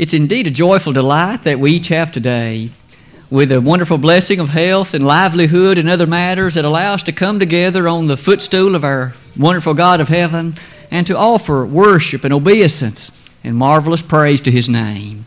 It's indeed a joyful delight that we each have today with a wonderful blessing of health and livelihood and other matters that allow us to come together on the footstool of our wonderful God of heaven and to offer worship and obeisance and marvelous praise to His name.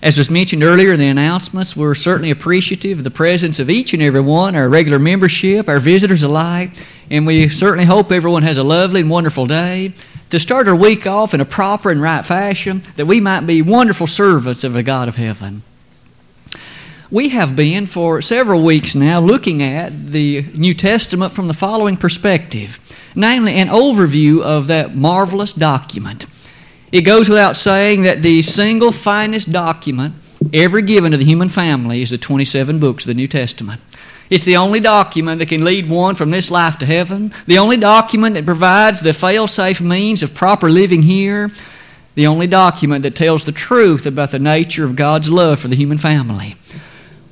As was mentioned earlier in the announcements, we're certainly appreciative of the presence of each and every one, our regular membership, our visitors alike, and we certainly hope everyone has a lovely and wonderful day. To start our week off in a proper and right fashion, that we might be wonderful servants of the God of heaven. We have been for several weeks now looking at the New Testament from the following perspective namely, an overview of that marvelous document. It goes without saying that the single finest document ever given to the human family is the 27 books of the New Testament. It's the only document that can lead one from this life to heaven, the only document that provides the fail safe means of proper living here, the only document that tells the truth about the nature of God's love for the human family.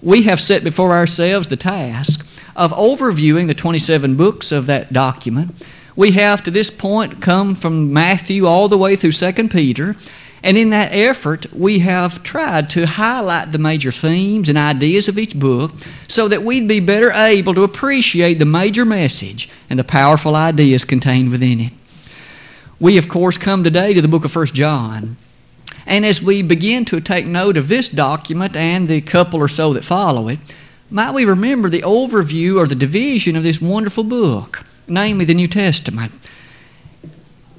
We have set before ourselves the task of overviewing the 27 books of that document. We have to this point come from Matthew all the way through 2 Peter, and in that effort, we have tried to highlight the major themes and ideas of each book so that we'd be better able to appreciate the major message and the powerful ideas contained within it. We, of course, come today to the book of 1 John. And as we begin to take note of this document and the couple or so that follow it, might we remember the overview or the division of this wonderful book, namely the New Testament.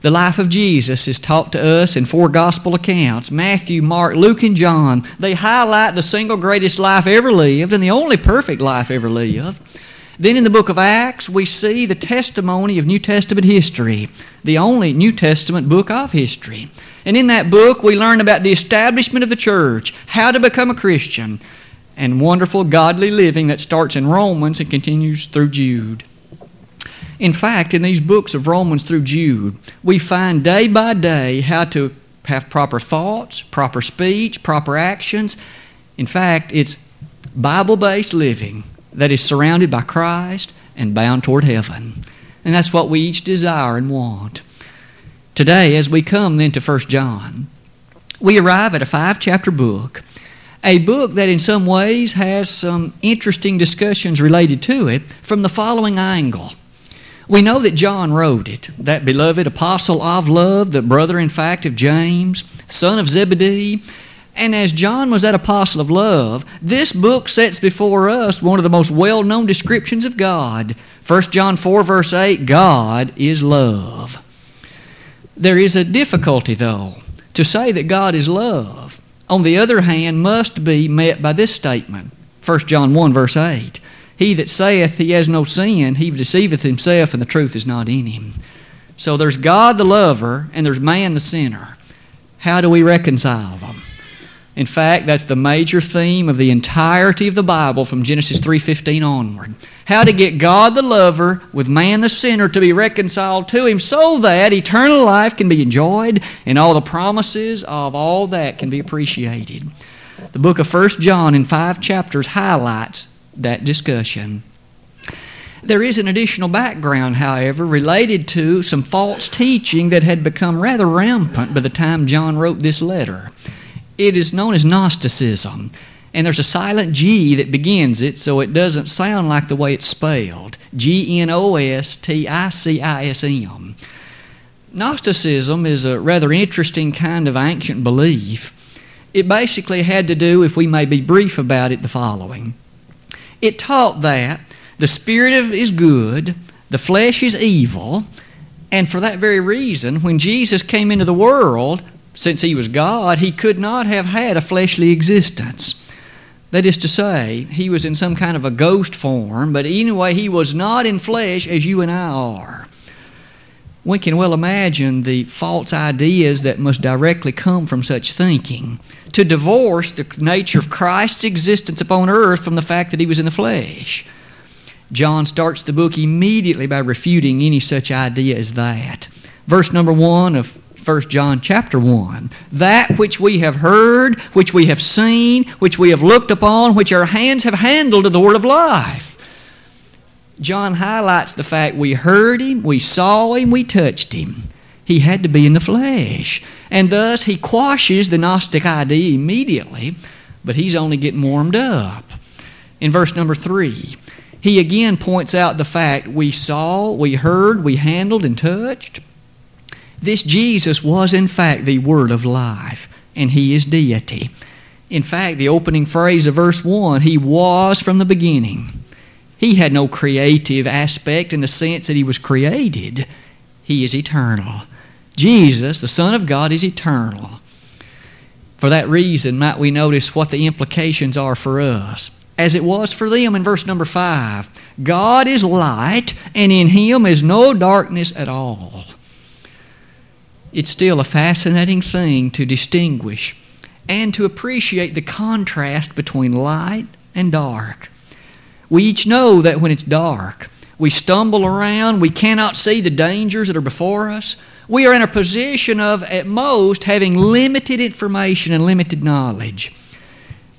The life of Jesus is taught to us in four gospel accounts Matthew, Mark, Luke, and John. They highlight the single greatest life ever lived and the only perfect life ever lived. Then in the book of Acts, we see the testimony of New Testament history, the only New Testament book of history. And in that book, we learn about the establishment of the church, how to become a Christian, and wonderful godly living that starts in Romans and continues through Jude. In fact, in these books of Romans through Jude, we find day by day how to have proper thoughts, proper speech, proper actions. In fact, it's Bible based living that is surrounded by Christ and bound toward heaven. And that's what we each desire and want. Today, as we come then to 1 John, we arrive at a five chapter book a book that in some ways has some interesting discussions related to it from the following angle. We know that John wrote it, that beloved apostle of love, the brother, in fact, of James, son of Zebedee. And as John was that apostle of love, this book sets before us one of the most well known descriptions of God. 1 John 4, verse 8 God is love. There is a difficulty, though, to say that God is love on the other hand, must be met by this statement 1 John 1, verse 8. He that saith he has no sin, he deceiveth himself, and the truth is not in him. So there's God the lover, and there's man the sinner. How do we reconcile them? In fact, that's the major theme of the entirety of the Bible from Genesis 3:15 onward. How to get God the lover with man the sinner to be reconciled to him so that eternal life can be enjoyed and all the promises of all that can be appreciated. The book of 1 John in 5 chapters highlights that discussion. There is an additional background, however, related to some false teaching that had become rather rampant by the time John wrote this letter. It is known as Gnosticism. And there's a silent G that begins it, so it doesn't sound like the way it's spelled G N O S T I C I S M. Gnosticism is a rather interesting kind of ancient belief. It basically had to do, if we may be brief about it, the following it taught that the spirit is good, the flesh is evil, and for that very reason, when Jesus came into the world, since he was God, he could not have had a fleshly existence. That is to say, he was in some kind of a ghost form, but anyway, he was not in flesh as you and I are. We can well imagine the false ideas that must directly come from such thinking. To divorce the nature of Christ's existence upon earth from the fact that he was in the flesh. John starts the book immediately by refuting any such idea as that. Verse number one of 1 John chapter 1. That which we have heard, which we have seen, which we have looked upon, which our hands have handled of the word of life. John highlights the fact we heard him, we saw him, we touched him. He had to be in the flesh. And thus, he quashes the Gnostic idea immediately, but he's only getting warmed up. In verse number 3, he again points out the fact we saw, we heard, we handled, and touched. This Jesus was, in fact, the Word of life, and He is deity. In fact, the opening phrase of verse 1 He was from the beginning. He had no creative aspect in the sense that He was created, He is eternal. Jesus, the Son of God, is eternal. For that reason, might we notice what the implications are for us as it was for them in verse number 5. God is light, and in Him is no darkness at all. It's still a fascinating thing to distinguish and to appreciate the contrast between light and dark. We each know that when it's dark, we stumble around, we cannot see the dangers that are before us. We are in a position of, at most, having limited information and limited knowledge.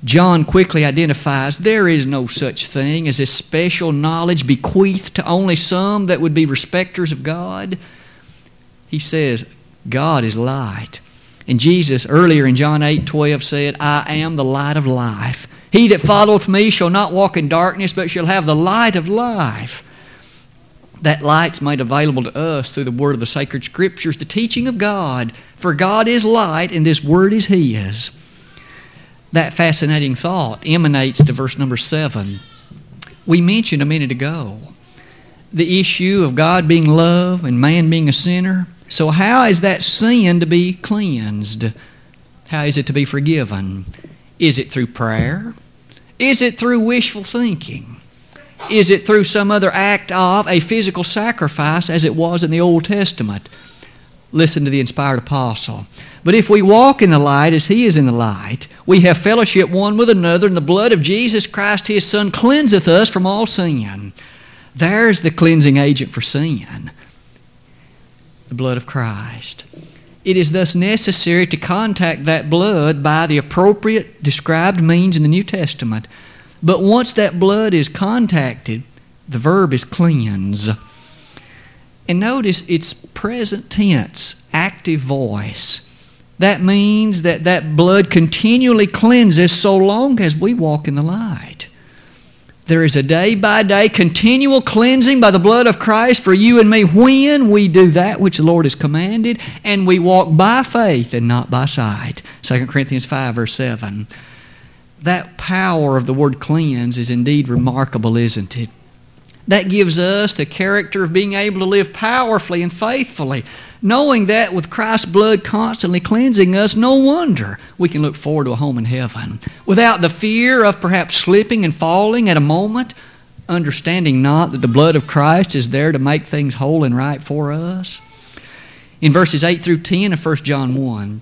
John quickly identifies there is no such thing as a special knowledge bequeathed to only some that would be respecters of God. He says, God is light. And Jesus, earlier in John 8 12, said, I am the light of life. He that followeth me shall not walk in darkness, but shall have the light of life. That light's made available to us through the word of the sacred scriptures, the teaching of God. For God is light, and this word is His that fascinating thought emanates to verse number 7. We mentioned a minute ago the issue of God being love and man being a sinner. So, how is that sin to be cleansed? How is it to be forgiven? Is it through prayer? Is it through wishful thinking? Is it through some other act of a physical sacrifice as it was in the Old Testament? Listen to the inspired apostle. But if we walk in the light as he is in the light, we have fellowship one with another, and the blood of Jesus Christ, his Son, cleanseth us from all sin. There's the cleansing agent for sin the blood of Christ. It is thus necessary to contact that blood by the appropriate described means in the New Testament. But once that blood is contacted, the verb is cleanse. And notice it's present tense, active voice. That means that that blood continually cleanses so long as we walk in the light. There is a day by day continual cleansing by the blood of Christ for you and me when we do that which the Lord has commanded and we walk by faith and not by sight. 2 Corinthians 5, verse 7. That power of the word cleanse is indeed remarkable, isn't it? That gives us the character of being able to live powerfully and faithfully. Knowing that with Christ's blood constantly cleansing us, no wonder we can look forward to a home in heaven. Without the fear of perhaps slipping and falling at a moment, understanding not that the blood of Christ is there to make things whole and right for us. In verses 8 through 10 of 1 John 1,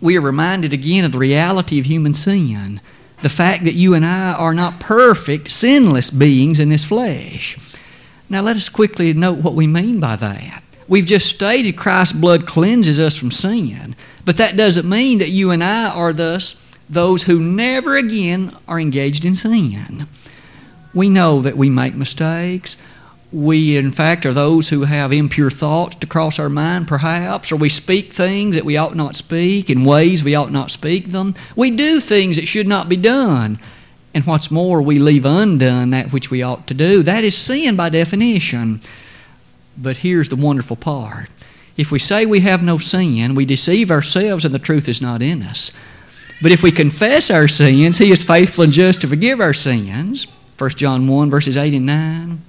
we are reminded again of the reality of human sin the fact that you and I are not perfect, sinless beings in this flesh. Now, let us quickly note what we mean by that. We've just stated Christ's blood cleanses us from sin, but that doesn't mean that you and I are thus those who never again are engaged in sin. We know that we make mistakes. We, in fact, are those who have impure thoughts to cross our mind, perhaps, or we speak things that we ought not speak in ways we ought not speak them. We do things that should not be done. And what's more, we leave undone that which we ought to do. That is sin by definition. But here's the wonderful part. If we say we have no sin, we deceive ourselves and the truth is not in us. But if we confess our sins, He is faithful and just to forgive our sins. 1 John 1, verses 8 and 9.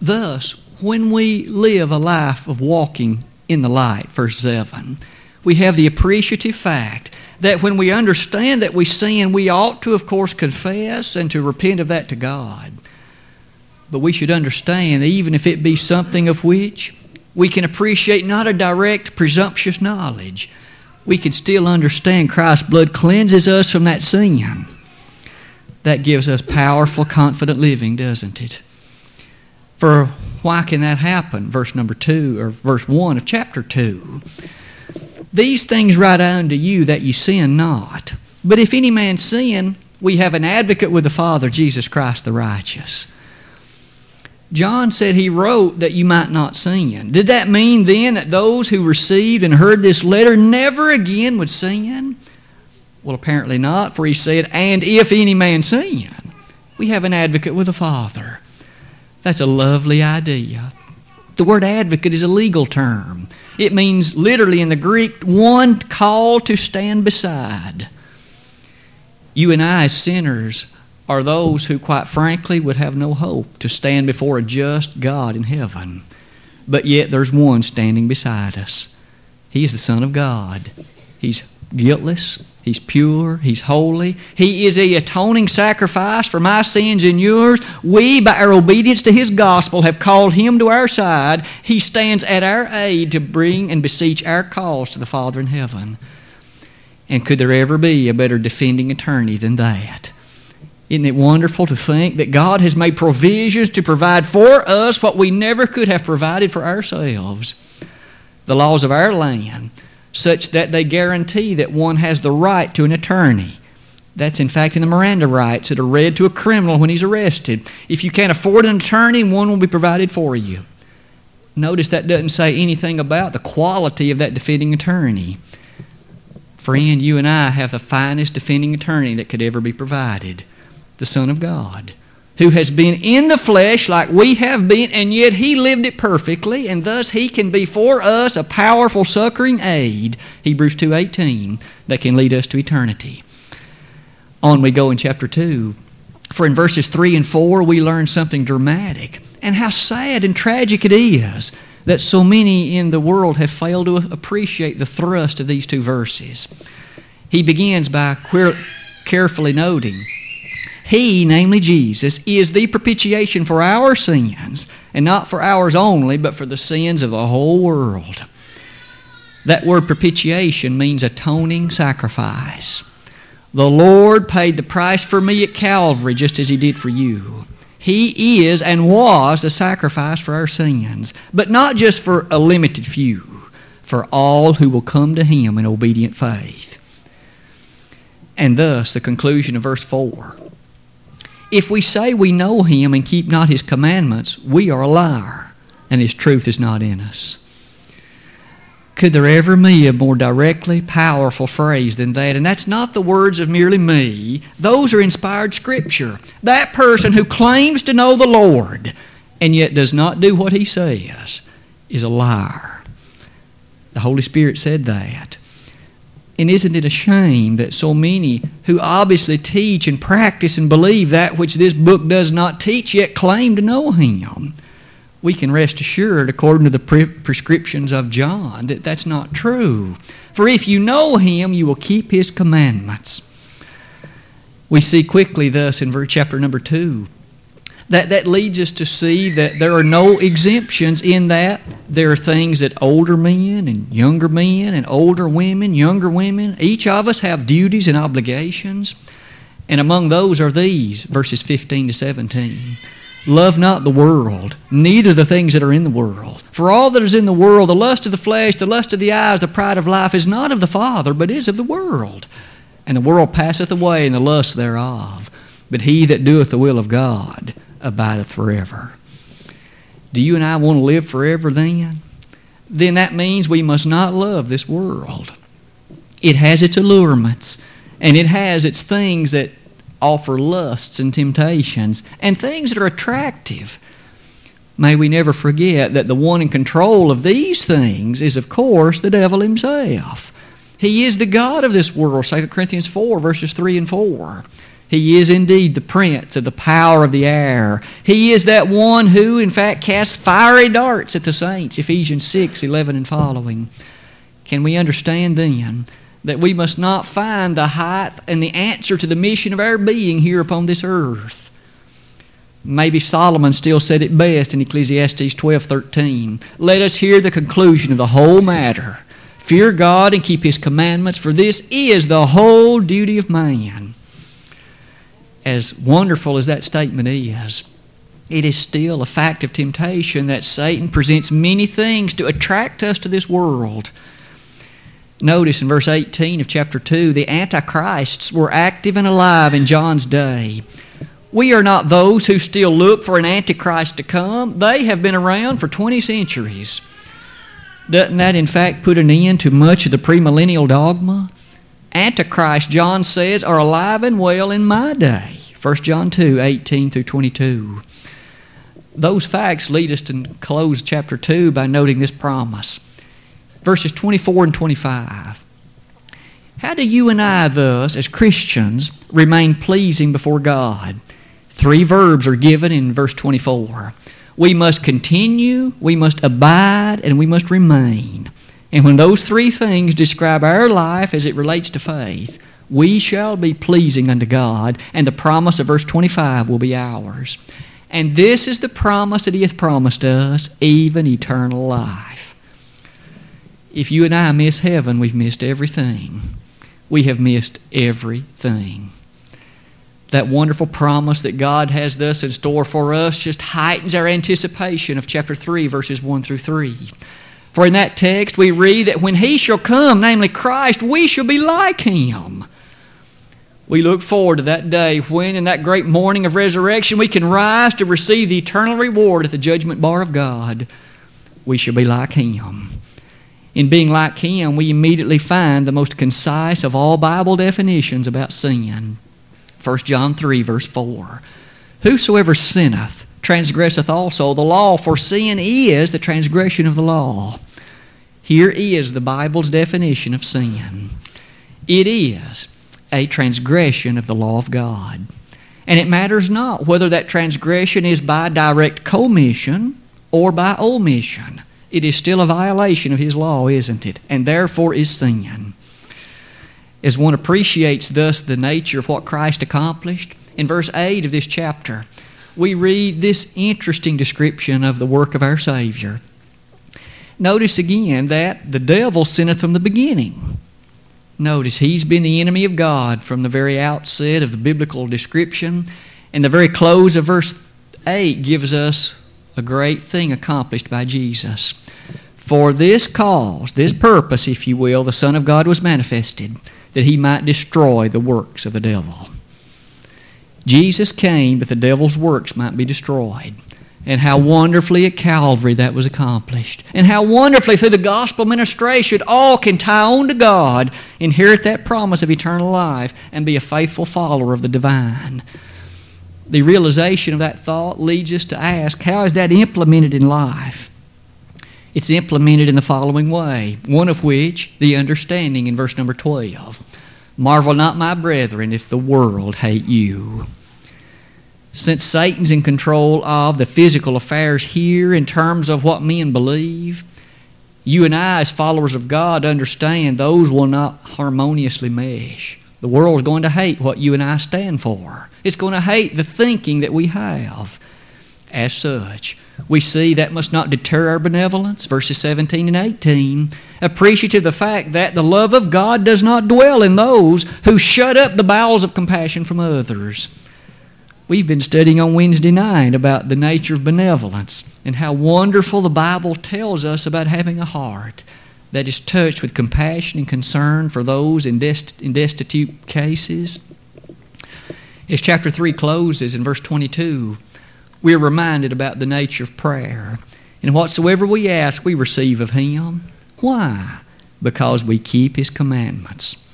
Thus, when we live a life of walking in the light, verse 7, we have the appreciative fact that when we understand that we sin, we ought to, of course, confess and to repent of that to God. But we should understand, even if it be something of which we can appreciate not a direct, presumptuous knowledge, we can still understand Christ's blood cleanses us from that sin. That gives us powerful, confident living, doesn't it? For why can that happen? Verse number 2 or verse 1 of chapter 2. These things write unto you that ye sin not. But if any man sin, we have an advocate with the Father, Jesus Christ the righteous. John said he wrote that you might not sin. Did that mean then that those who received and heard this letter never again would sin? Well, apparently not, for he said, And if any man sin, we have an advocate with the Father. That's a lovely idea. The word advocate is a legal term. It means literally in the Greek, one called to stand beside. You and I, as sinners, are those who, quite frankly, would have no hope to stand before a just God in heaven. But yet there's one standing beside us. He is the Son of God. He's guiltless, He's pure, He's holy. He is the atoning sacrifice for my sins and yours. We, by our obedience to His gospel, have called Him to our side. He stands at our aid to bring and beseech our cause to the Father in heaven. And could there ever be a better defending attorney than that? Isn't it wonderful to think that God has made provisions to provide for us what we never could have provided for ourselves? The laws of our land such that they guarantee that one has the right to an attorney. That's in fact in the Miranda rights that are read to a criminal when he's arrested. If you can't afford an attorney, one will be provided for you. Notice that doesn't say anything about the quality of that defending attorney. Friend, you and I have the finest defending attorney that could ever be provided the Son of God who has been in the flesh like we have been, and yet he lived it perfectly, and thus he can be for us a powerful succoring aid, Hebrews 2.18, that can lead us to eternity. On we go in chapter 2. For in verses 3 and 4 we learn something dramatic, and how sad and tragic it is that so many in the world have failed to appreciate the thrust of these two verses. He begins by carefully noting he, namely Jesus, is the propitiation for our sins, and not for ours only, but for the sins of the whole world. That word propitiation means atoning sacrifice. The Lord paid the price for me at Calvary just as He did for you. He is and was the sacrifice for our sins, but not just for a limited few, for all who will come to Him in obedient faith. And thus, the conclusion of verse 4 if we say we know him and keep not his commandments, we are a liar, and his truth is not in us. Could there ever be a more directly powerful phrase than that? And that's not the words of merely me. Those are inspired scripture. That person who claims to know the Lord and yet does not do what he says is a liar. The Holy Spirit said that. And isn't it a shame that so many who obviously teach and practice and believe that which this book does not teach yet claim to know Him? We can rest assured, according to the pre- prescriptions of John, that that's not true. For if you know Him, you will keep His commandments. We see quickly, thus, in verse chapter number 2, that, that leads us to see that there are no exemptions in that. There are things that older men and younger men and older women, younger women, each of us have duties and obligations. And among those are these, verses 15 to 17. Love not the world, neither the things that are in the world. For all that is in the world, the lust of the flesh, the lust of the eyes, the pride of life, is not of the Father, but is of the world. And the world passeth away, and the lust thereof. But he that doeth the will of God abideth forever. Do you and I want to live forever then? Then that means we must not love this world. It has its allurements, and it has its things that offer lusts and temptations, and things that are attractive. May we never forget that the one in control of these things is, of course, the devil himself. He is the God of this world, 2 Corinthians 4, verses 3 and 4. He is indeed the prince of the power of the air. He is that one who, in fact, casts fiery darts at the saints, Ephesians 6 11 and following. Can we understand then that we must not find the height and the answer to the mission of our being here upon this earth? Maybe Solomon still said it best in Ecclesiastes 12 13. Let us hear the conclusion of the whole matter. Fear God and keep His commandments, for this is the whole duty of man as wonderful as that statement is, it is still a fact of temptation that Satan presents many things to attract us to this world. Notice in verse 18 of chapter 2, the antichrists were active and alive in John's day. We are not those who still look for an Antichrist to come. They have been around for 20 centuries. Doesn't that, in fact, put an end to much of the premillennial dogma? Antichrist, John says, are alive and well in my day. 1 John 2 18 through 22. Those facts lead us to close chapter 2 by noting this promise. Verses 24 and 25. How do you and I, thus, as Christians, remain pleasing before God? Three verbs are given in verse 24. We must continue, we must abide, and we must remain. And when those three things describe our life as it relates to faith, we shall be pleasing unto God, and the promise of verse 25 will be ours. And this is the promise that He hath promised us, even eternal life. If you and I miss heaven, we've missed everything we have missed everything. That wonderful promise that God has thus in store for us just heightens our anticipation of chapter 3, verses 1 through 3. For in that text we read that when He shall come, namely Christ, we shall be like Him. We look forward to that day when, in that great morning of resurrection, we can rise to receive the eternal reward at the judgment bar of God. We shall be like Him. In being like Him, we immediately find the most concise of all Bible definitions about sin. 1 John 3, verse 4. Whosoever sinneth transgresseth also the law, for sin is the transgression of the law. Here is the Bible's definition of sin it is a transgression of the law of God. And it matters not whether that transgression is by direct commission or by omission it is still a violation of His law, isn't it? And therefore is sin. As one appreciates thus the nature of what Christ accomplished, in verse 8 of this chapter, we read this interesting description of the work of our Savior. Notice again that the devil sinneth from the beginning. Notice he's been the enemy of God from the very outset of the biblical description, and the very close of verse 8 gives us a great thing accomplished by Jesus. For this cause, this purpose, if you will, the Son of God was manifested, that he might destroy the works of the devil. Jesus came that the devil's works might be destroyed. And how wonderfully at Calvary that was accomplished. And how wonderfully through the gospel ministration all can tie on to God, inherit that promise of eternal life, and be a faithful follower of the divine the realization of that thought leads us to ask how is that implemented in life? It's implemented in the following way, one of which, the understanding in verse number 12. Marvel not, my brethren, if the world hate you. Since Satan's in control of the physical affairs here in terms of what men believe, you and I, as followers of God, understand those will not harmoniously mesh. The world is going to hate what you and I stand for. It's going to hate the thinking that we have. As such, we see that must not deter our benevolence, verses 17 and 18, appreciative of the fact that the love of God does not dwell in those who shut up the bowels of compassion from others. We've been studying on Wednesday night about the nature of benevolence and how wonderful the Bible tells us about having a heart that is touched with compassion and concern for those in, dest- in destitute cases. As chapter 3 closes in verse 22, we are reminded about the nature of prayer. And whatsoever we ask, we receive of Him. Why? Because we keep His commandments.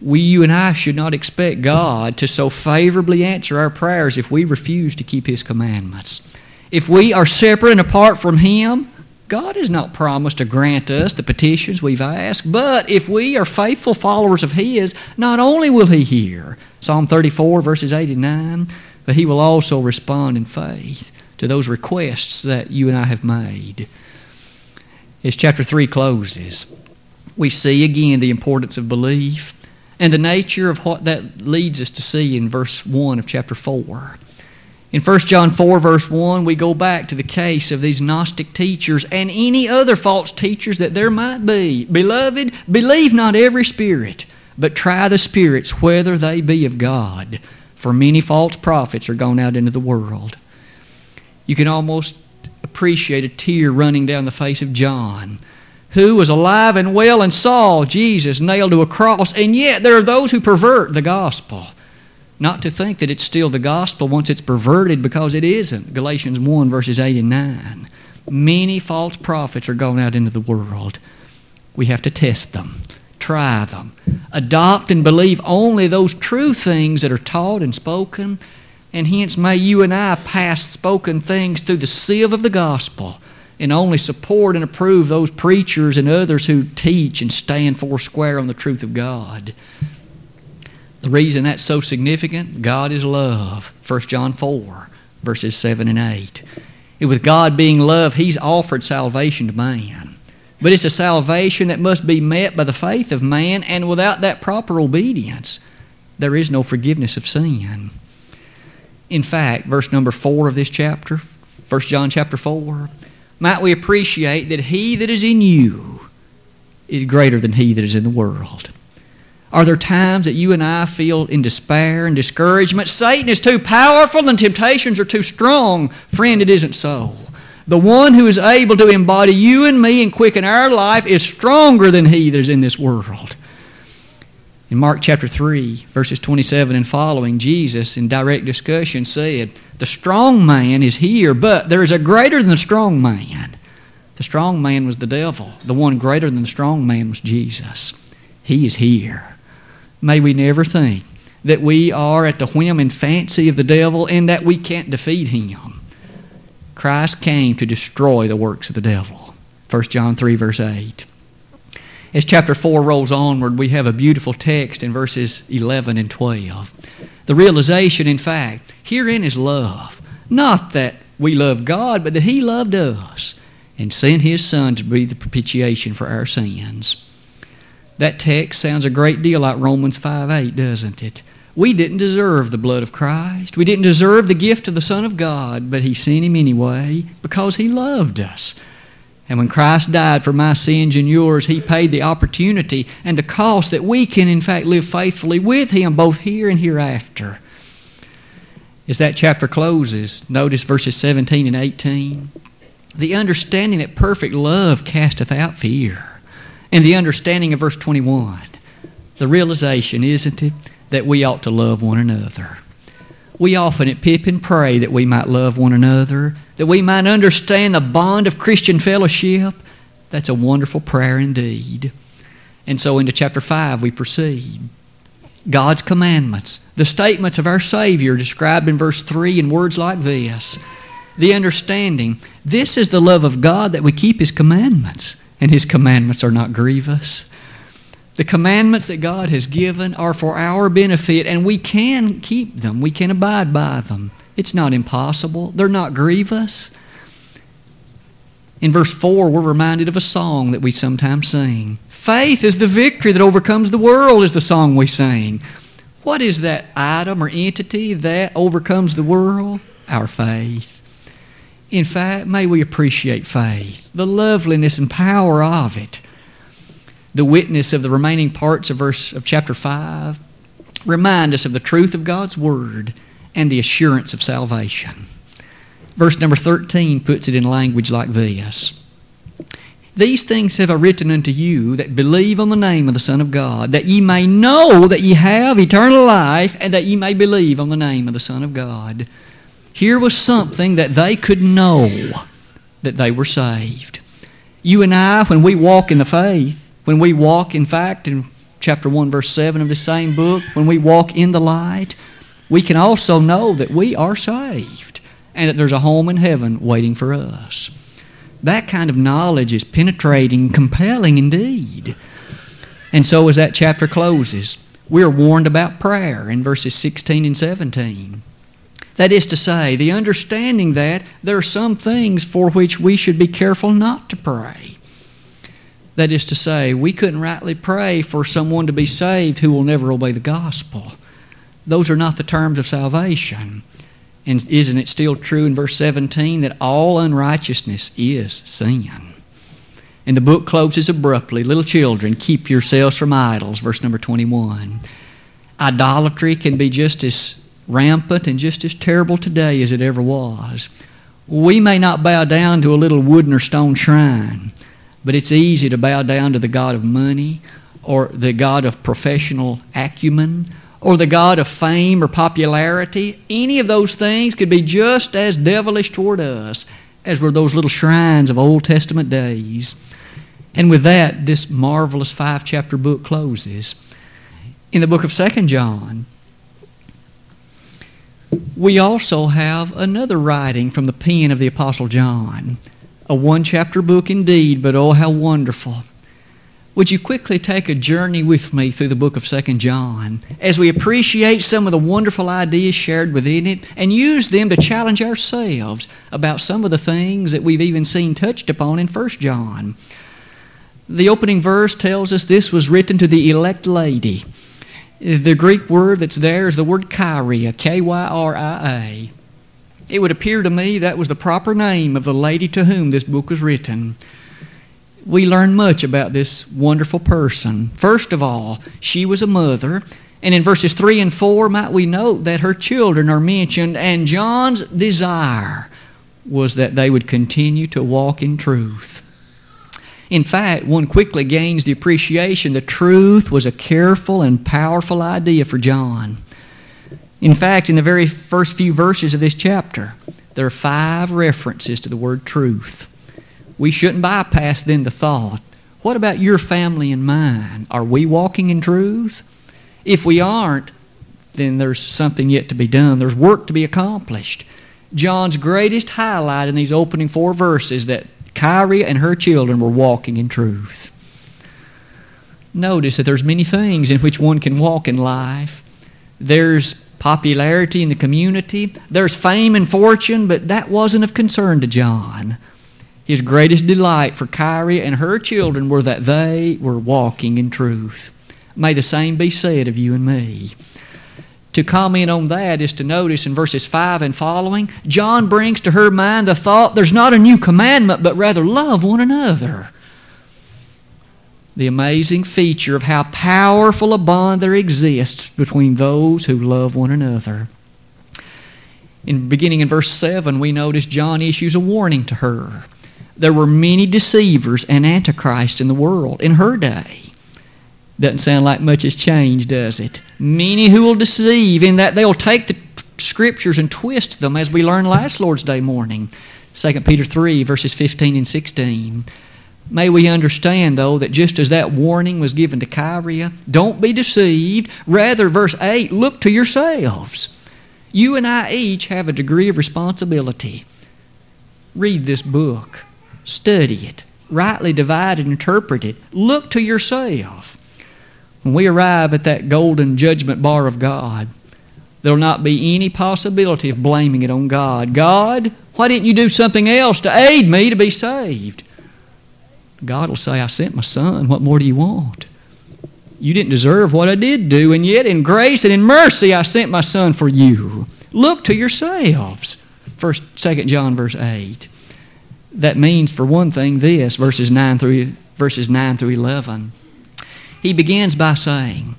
We, you and I, should not expect God to so favorably answer our prayers if we refuse to keep His commandments. If we are separate and apart from Him, God has not promised to grant us the petitions we've asked, but if we are faithful followers of His, not only will He hear, Psalm 34, verses 8 and 9, but He will also respond in faith to those requests that you and I have made. As chapter 3 closes, we see again the importance of belief and the nature of what that leads us to see in verse 1 of chapter 4. In 1 John 4, verse 1, we go back to the case of these Gnostic teachers and any other false teachers that there might be. Beloved, believe not every spirit, but try the spirits whether they be of God. For many false prophets are gone out into the world. You can almost appreciate a tear running down the face of John, who was alive and well and saw Jesus nailed to a cross, and yet there are those who pervert the gospel. not to think that it's still the gospel once it's perverted because it isn't. Galatians 1, verses 8 and 9. Many false prophets are going out into the world. We have to test them, try them, adopt and believe only those true things that are taught and spoken, and hence may you and I pass spoken things through the sieve of the gospel and only support and approve those preachers and others who teach and stand four square on the truth of God. The reason that's so significant, God is love. 1 John 4, verses 7 and 8. And with God being love, He's offered salvation to man. But it's a salvation that must be met by the faith of man, and without that proper obedience, there is no forgiveness of sin. In fact, verse number 4 of this chapter, 1 John chapter 4, might we appreciate that he that is in you is greater than he that is in the world. Are there times that you and I feel in despair and discouragement? Satan is too powerful and temptations are too strong. Friend, it isn't so. The one who is able to embody you and me and quicken our life is stronger than he that is in this world. In Mark chapter 3, verses 27 and following, Jesus, in direct discussion, said, The strong man is here, but there is a greater than the strong man. The strong man was the devil. The one greater than the strong man was Jesus. He is here. May we never think that we are at the whim and fancy of the devil and that we can't defeat him. Christ came to destroy the works of the devil. 1 John 3, verse 8. As chapter 4 rolls onward, we have a beautiful text in verses 11 and 12. The realization, in fact, herein is love. Not that we love God, but that He loved us and sent His Son to be the propitiation for our sins. That text sounds a great deal like Romans 5 8, doesn't it? We didn't deserve the blood of Christ. We didn't deserve the gift of the Son of God, but He sent Him anyway because He loved us. And when Christ died for my sins and yours, He paid the opportunity and the cost that we can, in fact, live faithfully with Him both here and hereafter. As that chapter closes, notice verses 17 and 18. The understanding that perfect love casteth out fear. And the understanding of verse 21. The realization, isn't it, that we ought to love one another. We often at Pippin pray that we might love one another that we might understand the bond of Christian fellowship. That's a wonderful prayer indeed. And so into chapter 5 we proceed. God's commandments, the statements of our Savior described in verse 3 in words like this. The understanding, this is the love of God that we keep His commandments, and His commandments are not grievous. The commandments that God has given are for our benefit, and we can keep them, we can abide by them. It's not impossible. They're not grievous. In verse 4, we're reminded of a song that we sometimes sing. Faith is the victory that overcomes the world, is the song we sing. What is that item or entity that overcomes the world? Our faith. In fact, may we appreciate faith, the loveliness and power of it. The witness of the remaining parts of verse of chapter 5 remind us of the truth of God's word and the assurance of salvation. Verse number 13 puts it in language like this These things have I written unto you that believe on the name of the Son of God, that ye may know that ye have eternal life, and that ye may believe on the name of the Son of God. Here was something that they could know that they were saved. You and I, when we walk in the faith, when we walk, in fact, in chapter 1, verse 7 of the same book, when we walk in the light, we can also know that we are saved and that there's a home in heaven waiting for us. That kind of knowledge is penetrating, compelling indeed. And so, as that chapter closes, we're warned about prayer in verses 16 and 17. That is to say, the understanding that there are some things for which we should be careful not to pray. That is to say, we couldn't rightly pray for someone to be saved who will never obey the gospel those are not the terms of salvation. And isn't it still true in verse 17 that all unrighteousness is sin? And the book closes abruptly. Little children, keep yourselves from idols, verse number 21. Idolatry can be just as rampant and just as terrible today as it ever was. We may not bow down to a little wooden or stone shrine, but it's easy to bow down to the God of money or the God of professional acumen or the God of fame or popularity. Any of those things could be just as devilish toward us as were those little shrines of Old Testament days. And with that, this marvelous five chapter book closes. In the book of Second John, we also have another writing from the pen of the Apostle John. A one chapter book indeed, but oh, how wonderful. Would you quickly take a journey with me through the book of 2nd John as we appreciate some of the wonderful ideas shared within it and use them to challenge ourselves about some of the things that we've even seen touched upon in First John? The opening verse tells us this was written to the elect lady. The Greek word that's there is the word Kyria, K Y R I A. It would appear to me that was the proper name of the lady to whom this book was written we learn much about this wonderful person. First of all, she was a mother. And in verses 3 and 4, might we note that her children are mentioned, and John's desire was that they would continue to walk in truth. In fact, one quickly gains the appreciation that truth was a careful and powerful idea for John. In fact, in the very first few verses of this chapter, there are five references to the word truth we shouldn't bypass then the thought what about your family and mine? Are we walking in truth? If we aren't, then there's something yet to be done. There's work to be accomplished. John's greatest highlight in these opening four verses that Kyria and her children were walking in truth. Notice that there's many things in which one can walk in life. There's popularity in the community. There's fame and fortune, but that wasn't of concern to John. His greatest delight for Kyria and her children were that they were walking in truth. May the same be said of you and me. To comment on that is to notice in verses 5 and following, John brings to her mind the thought there's not a new commandment, but rather love one another. The amazing feature of how powerful a bond there exists between those who love one another. In beginning in verse 7, we notice John issues a warning to her there were many deceivers and antichrists in the world in her day. Doesn't sound like much has changed, does it? Many who will deceive in that they'll take the scriptures and twist them as we learned last Lord's Day morning. 2 Peter 3, verses 15 and 16. May we understand, though, that just as that warning was given to Kyria, don't be deceived. Rather, verse 8, look to yourselves. You and I each have a degree of responsibility. Read this book. Study it. Rightly divide and interpret it. Look to yourself. When we arrive at that golden judgment bar of God, there'll not be any possibility of blaming it on God. God, why didn't you do something else to aid me to be saved? God will say, I sent my son. What more do you want? You didn't deserve what I did do, and yet in grace and in mercy I sent my son for you. Look to yourselves. First, Second John verse 8 that means, for one thing, this verses 9 through, verses 9 through 11. He begins by saying,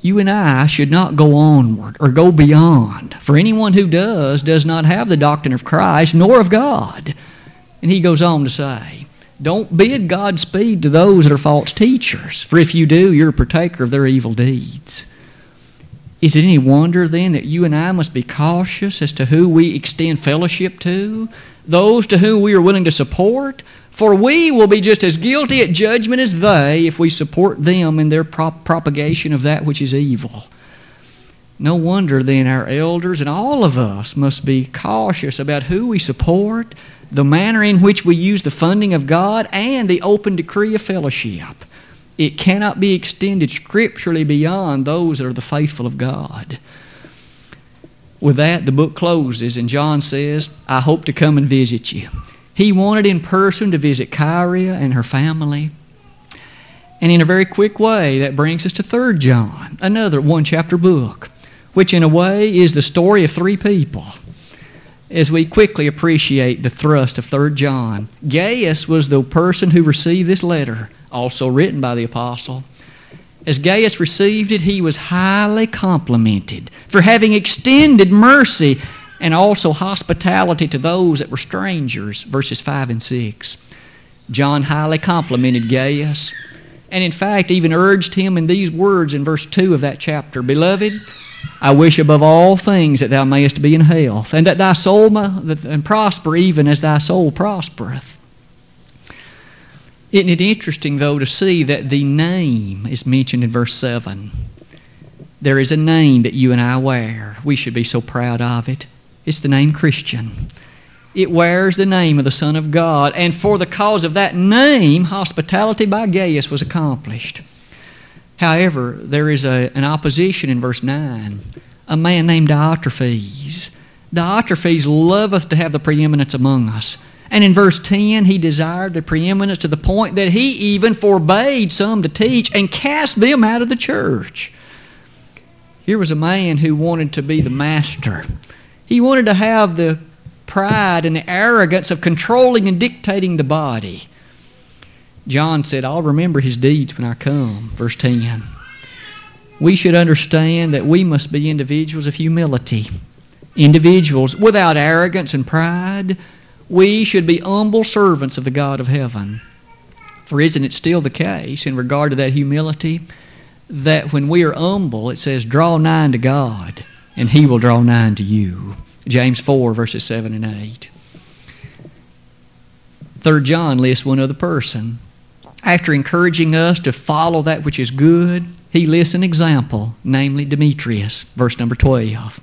You and I should not go onward or go beyond, for anyone who does does not have the doctrine of Christ nor of God. And he goes on to say, Don't bid Godspeed to those that are false teachers, for if you do, you're a partaker of their evil deeds. Is it any wonder then that you and I must be cautious as to who we extend fellowship to? Those to whom we are willing to support, for we will be just as guilty at judgment as they if we support them in their prop- propagation of that which is evil. No wonder then our elders and all of us must be cautious about who we support, the manner in which we use the funding of God, and the open decree of fellowship. It cannot be extended scripturally beyond those that are the faithful of God. With that, the book closes, and John says, I hope to come and visit you. He wanted in person to visit Kyria and her family. And in a very quick way, that brings us to 3 John, another one chapter book, which in a way is the story of three people. As we quickly appreciate the thrust of 3 John, Gaius was the person who received this letter, also written by the apostle. As Gaius received it, he was highly complimented for having extended mercy and also hospitality to those that were strangers, verses 5 and 6. John highly complimented Gaius. and in fact even urged him in these words in verse 2 of that chapter Beloved, I wish above all things that thou mayest be in health, and that thy soul may, and prosper even as thy soul prospereth. Isn't it interesting, though, to see that the name is mentioned in verse 7? There is a name that you and I wear. We should be so proud of it. It's the name Christian. It wears the name of the Son of God, and for the cause of that name, hospitality by Gaius was accomplished. However, there is a, an opposition in verse 9. A man named Diotrephes. Diotrephes loveth to have the preeminence among us. And in verse 10, he desired the preeminence to the point that he even forbade some to teach and cast them out of the church. Here was a man who wanted to be the master. He wanted to have the pride and the arrogance of controlling and dictating the body. John said, I'll remember his deeds when I come. Verse 10. We should understand that we must be individuals of humility, individuals without arrogance and pride we should be humble servants of the God of heaven. For isn't it still the case in regard to that humility that when we are humble, it says, draw nigh to God, and He will draw nigh to you? James 4, verses 7 and 8. Third John lists one other person. After encouraging us to follow that which is good, he lists an example, namely Demetrius, verse number 12.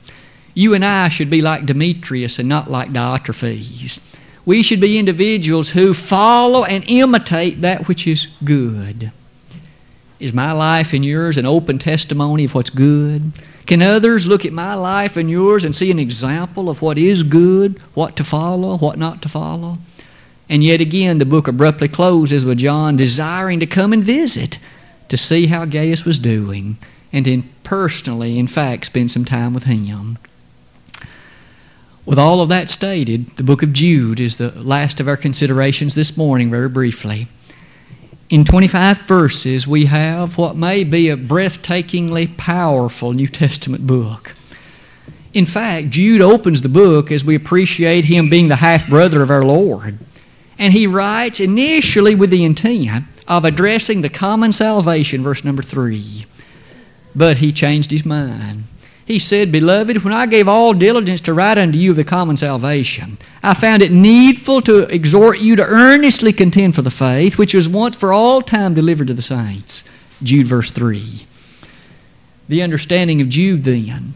You and I should be like Demetrius and not like Diotrephes. We should be individuals who follow and imitate that which is good. Is my life and yours an open testimony of what's good? Can others look at my life and yours and see an example of what is good, what to follow, what not to follow? And yet again, the book abruptly closes with John desiring to come and visit to see how Gaius was doing and to personally, in fact, spend some time with him. With all of that stated, the book of Jude is the last of our considerations this morning, very briefly. In 25 verses, we have what may be a breathtakingly powerful New Testament book. In fact, Jude opens the book as we appreciate him being the half brother of our Lord. And he writes initially with the intent of addressing the common salvation, verse number 3. But he changed his mind. He said, Beloved, when I gave all diligence to write unto you of the common salvation, I found it needful to exhort you to earnestly contend for the faith which was once for all time delivered to the saints. Jude verse 3. The understanding of Jude then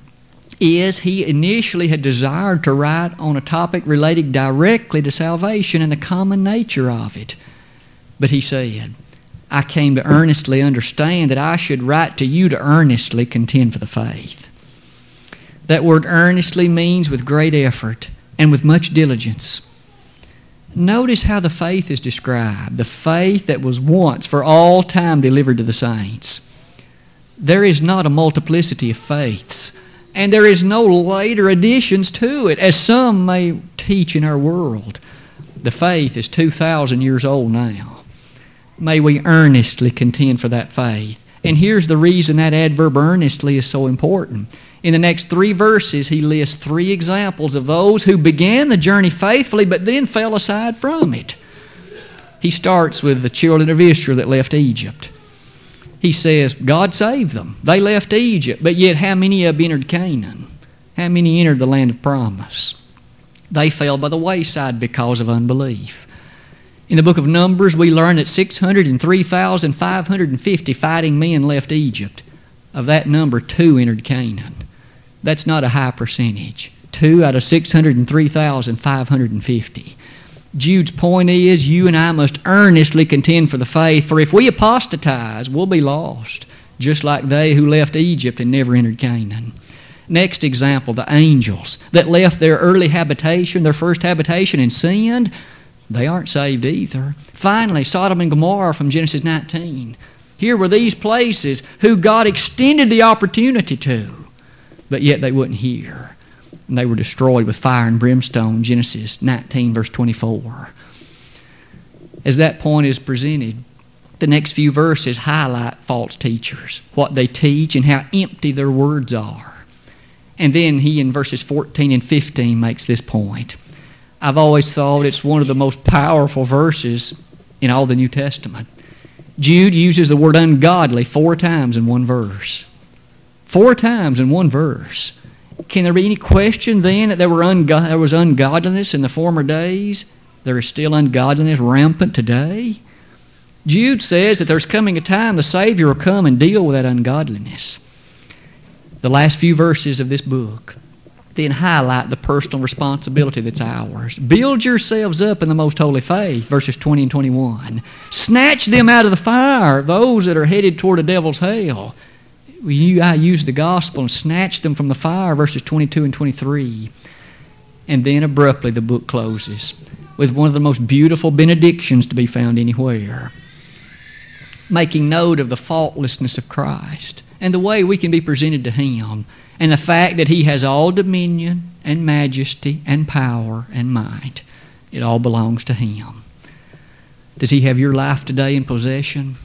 is he initially had desired to write on a topic relating directly to salvation and the common nature of it. But he said, I came to earnestly understand that I should write to you to earnestly contend for the faith. That word earnestly means with great effort and with much diligence. Notice how the faith is described the faith that was once for all time delivered to the saints. There is not a multiplicity of faiths, and there is no later additions to it, as some may teach in our world. The faith is 2,000 years old now. May we earnestly contend for that faith. And here's the reason that adverb earnestly is so important. In the next three verses, he lists three examples of those who began the journey faithfully but then fell aside from it. He starts with the children of Israel that left Egypt. He says, God saved them. They left Egypt, but yet how many of entered Canaan? How many entered the land of promise? They fell by the wayside because of unbelief. In the book of Numbers, we learn that 603,550 fighting men left Egypt. Of that number, two entered Canaan. That's not a high percentage. Two out of 603,550. Jude's point is you and I must earnestly contend for the faith, for if we apostatize, we'll be lost, just like they who left Egypt and never entered Canaan. Next example, the angels that left their early habitation, their first habitation, and sinned, they aren't saved either. Finally, Sodom and Gomorrah from Genesis 19. Here were these places who God extended the opportunity to but yet they wouldn't hear. And they were destroyed with fire and brimstone, Genesis 19, verse 24. As that point is presented, the next few verses highlight false teachers, what they teach, and how empty their words are. And then he, in verses 14 and 15, makes this point. I've always thought it's one of the most powerful verses in all the New Testament. Jude uses the word ungodly four times in one verse. Four times in one verse. Can there be any question then that there, were ungo- there was ungodliness in the former days? There is still ungodliness rampant today? Jude says that there's coming a time the Savior will come and deal with that ungodliness. The last few verses of this book then highlight the personal responsibility that's ours. Build yourselves up in the most holy faith, verses 20 and 21. Snatch them out of the fire, those that are headed toward the devil's hell. I use the gospel and snatch them from the fire, verses 22 and 23. And then abruptly the book closes with one of the most beautiful benedictions to be found anywhere, making note of the faultlessness of Christ and the way we can be presented to Him and the fact that He has all dominion and majesty and power and might. It all belongs to Him. Does He have your life today in possession?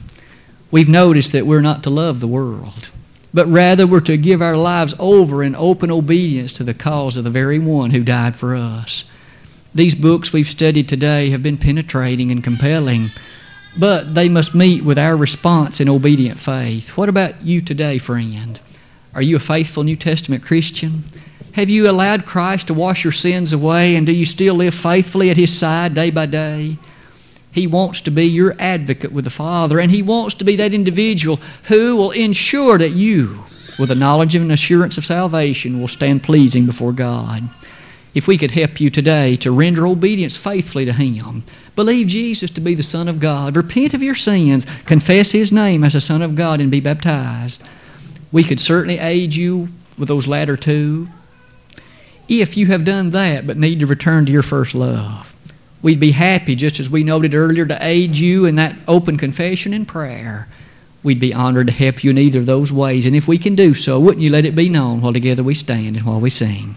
We've noticed that we're not to love the world, but rather we're to give our lives over in open obedience to the cause of the very one who died for us. These books we've studied today have been penetrating and compelling, but they must meet with our response in obedient faith. What about you today, friend? Are you a faithful New Testament Christian? Have you allowed Christ to wash your sins away, and do you still live faithfully at His side day by day? He wants to be your advocate with the Father, and He wants to be that individual who will ensure that you, with the knowledge and assurance of salvation, will stand pleasing before God. If we could help you today to render obedience faithfully to Him, believe Jesus to be the Son of God, repent of your sins, confess His name as the Son of God, and be baptized, we could certainly aid you with those latter two. If you have done that but need to return to your first love, we'd be happy, just as we noted earlier, to aid you in that open confession and prayer. We'd be honored to help you in either of those ways. And if we can do so, wouldn't you let it be known while together we stand and while we sing?